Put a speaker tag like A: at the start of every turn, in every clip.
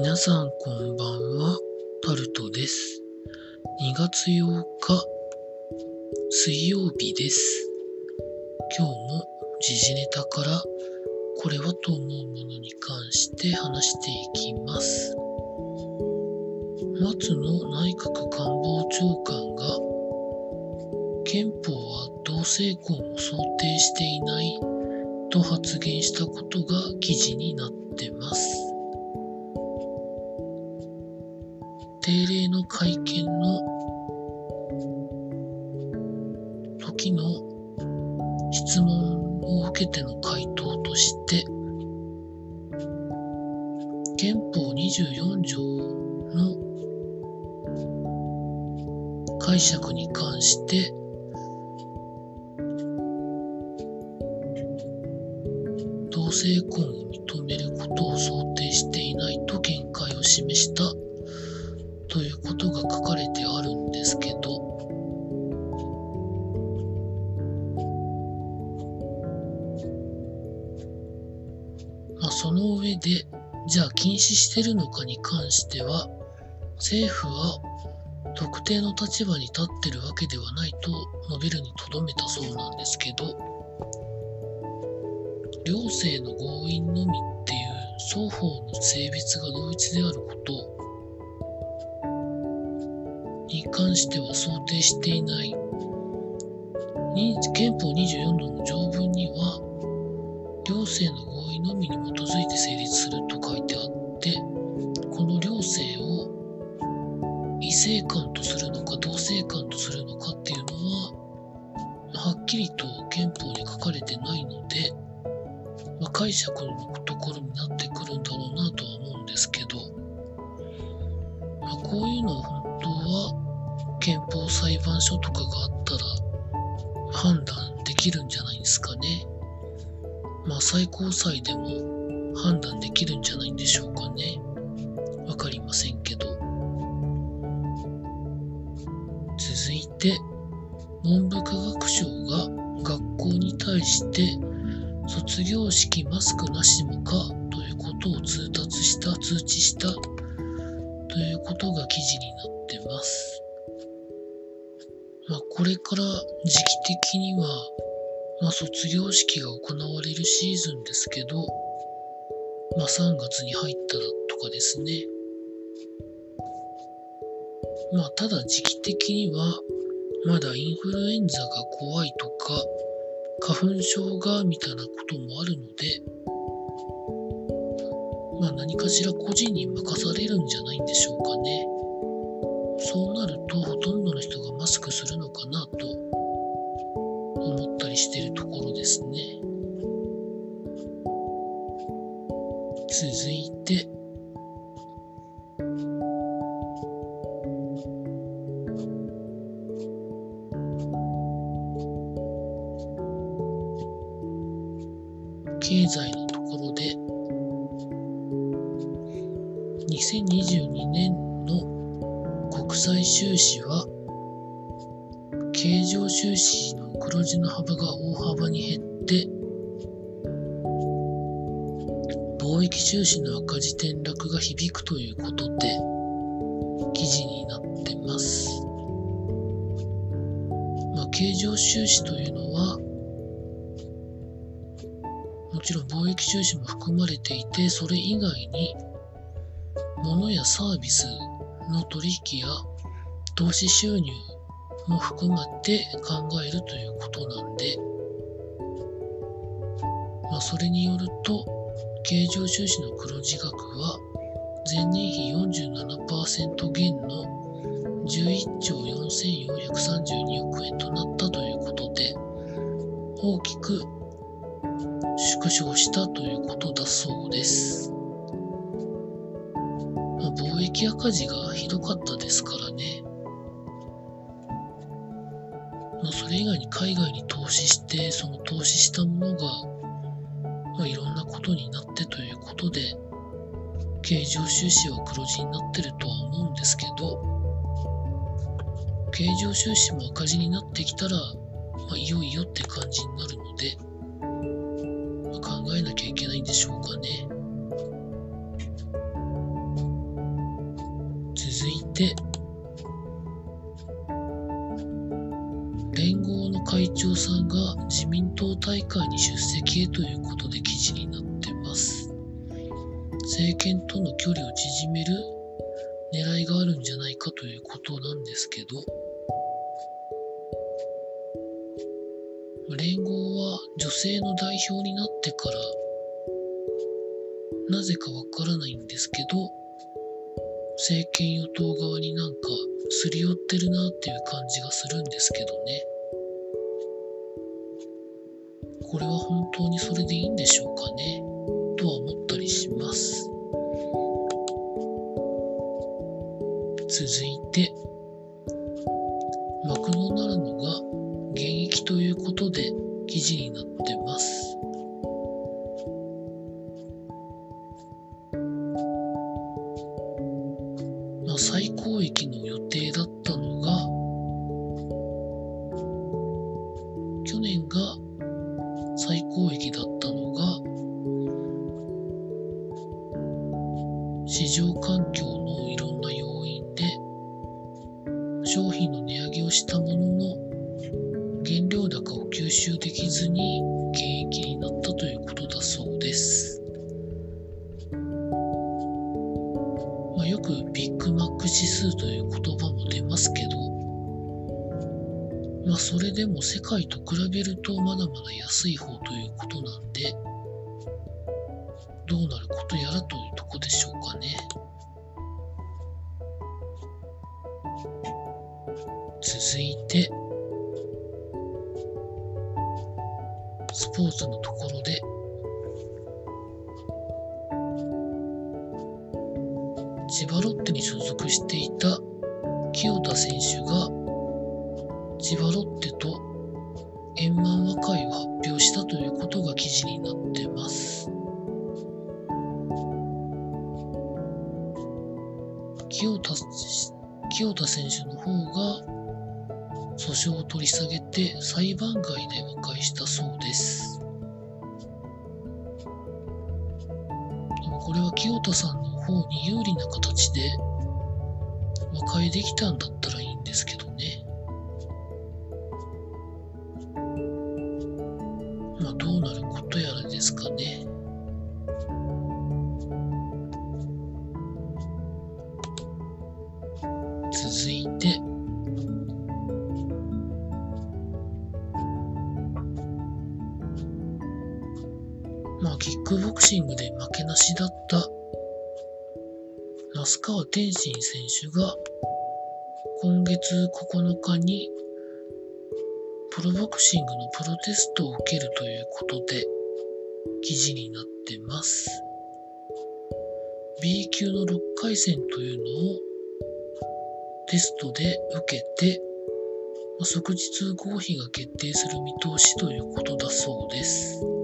A: 皆さんこんばんは、タルトです。2月8日、水曜日です。今日も時事ネタから、これはと思うものに関して話していきます。松野内閣官房長官が、憲法は同性婚を想定していないと発言したことが記事になってます。定例の会見の時の質問を受けての回答として、憲法24条の解釈に関して、同性婚を認めることを想定していないと見解を示したということが書かれてあるんですけど、まあ、その上で、じゃあ禁止してるのかに関しては、政府は特定の立場に立ってるわけではないと述べるにとどめたそうなんですけど、両性の合意のみっていう双方の性別が同一であることに関しては想定していない。憲法24条の条文には、両性の合意のみに基づいて成立すると書いてあって、この両性を異性間とするのか同性間とするのかっていうのは、はっきりと憲法に書かれてないので、まあ、解釈のところになってくるんだろうなとは思うんですけど、まあ、こういうのを本当は憲法裁判所とかがあったら判断できるんじゃないですかね。まあ最高裁でも判断できるんじゃないんでしょうかね。わかりませんけど。続いて、文部科学省が学校に対して卒業式マスクなしもかということを通達した、通知したということが記事になってます。まあこれから時期的には、まあ卒業式が行われるシーズンですけど、まあ3月に入ったらとかですね。まあただ時期的には、まだインフルエンザが怖いとか、花粉症がみたいなこともあるので、まあ何かしら個人に任されるんじゃないんでしょうかね。そうなるどの人がマスクするのかなと思ったりしてるところですね。続いて、経済のところで、2022年の国際収支は、経常収支の黒字の幅が大幅に減って、貿易収支の赤字転落が響くということで、記事になってます。まあ、経常収支というのは、もちろん貿易収支も含まれていて、それ以外に、物やサービスの取引や投資収入も含まって考えるということなんで、まあ、それによると、経常収支の黒字額は前年比47%減の11兆4432億円となったということで、大きく縮小したということだそうです。まあ、貿易赤字がひどかったですからね。まあ、それ以外に海外に投資して、その投資したものが、まあ、いろんなことになってということで、経常収支は黒字になってるとは思うんですけど、経常収支も赤字になってきたら、まあ、いよいよって感じになるので、まあ、考えなきゃいけないんでしょうかね。続いて、連合の会長さんが自民党大会に出席へということで記事になってます。政権との距離を縮める狙いがあるんじゃないかということなんですけど、連合は女性の代表になってからなぜかわからないんですけど政権与党側になんかすり寄ってるなっていう感じがするんですけどねこれは本当にそれでいいんでしょうかねとは思ったりします続いてマクドナルドが現役ということで記事になってます。市場環境のいろんな要因で、商品の値上げをしたものの、原料高を吸収できずに減益になったということだそうです。まあ、よくビッグマック指数という言葉も出ますけど、まあ、それでも世界と比べるとまだまだ安い方ということなんで、どうなることやらというとこでしょうかね。続いて、スポーツのところで、千葉ロッテに所属していた清田選手が千葉ロッテと円満和解を発表したということが記事になってます。清田清田選手の方が訴訟を取り下げて裁判外で和解したそうです。でもこれは清田さんの方に有利な形で和解できたんだったらいいんですけどクシングで負けなしだった那須川天心選手が今月9日にプロボクシングのプロテストを受けるということで記事になってます。B 級の6回戦というのをテストで受けて、即日合否が決定する見通しということだそうです。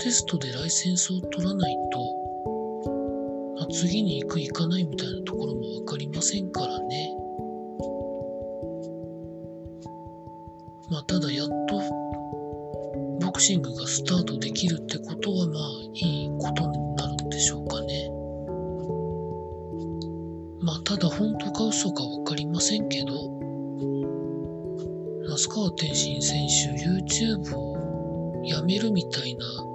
A: テストでライセンスを取らないと、まあ、次に行く行かないみたいなところもわかりませんからね。まあ、ただやっと、ボクシングがスタートできるってことは、まあ、いいことになるんでしょうかね。まあ、ただ本当か嘘かわかりませんけど、那須川天心選手 YouTube をやめるみたいな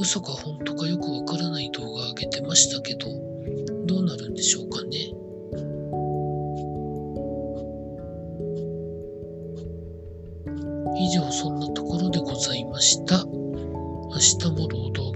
A: 嘘か本当かよくわからない動画上げてましたけど、どうなるんでしょうかね。以上そんなところでございました。明日も労働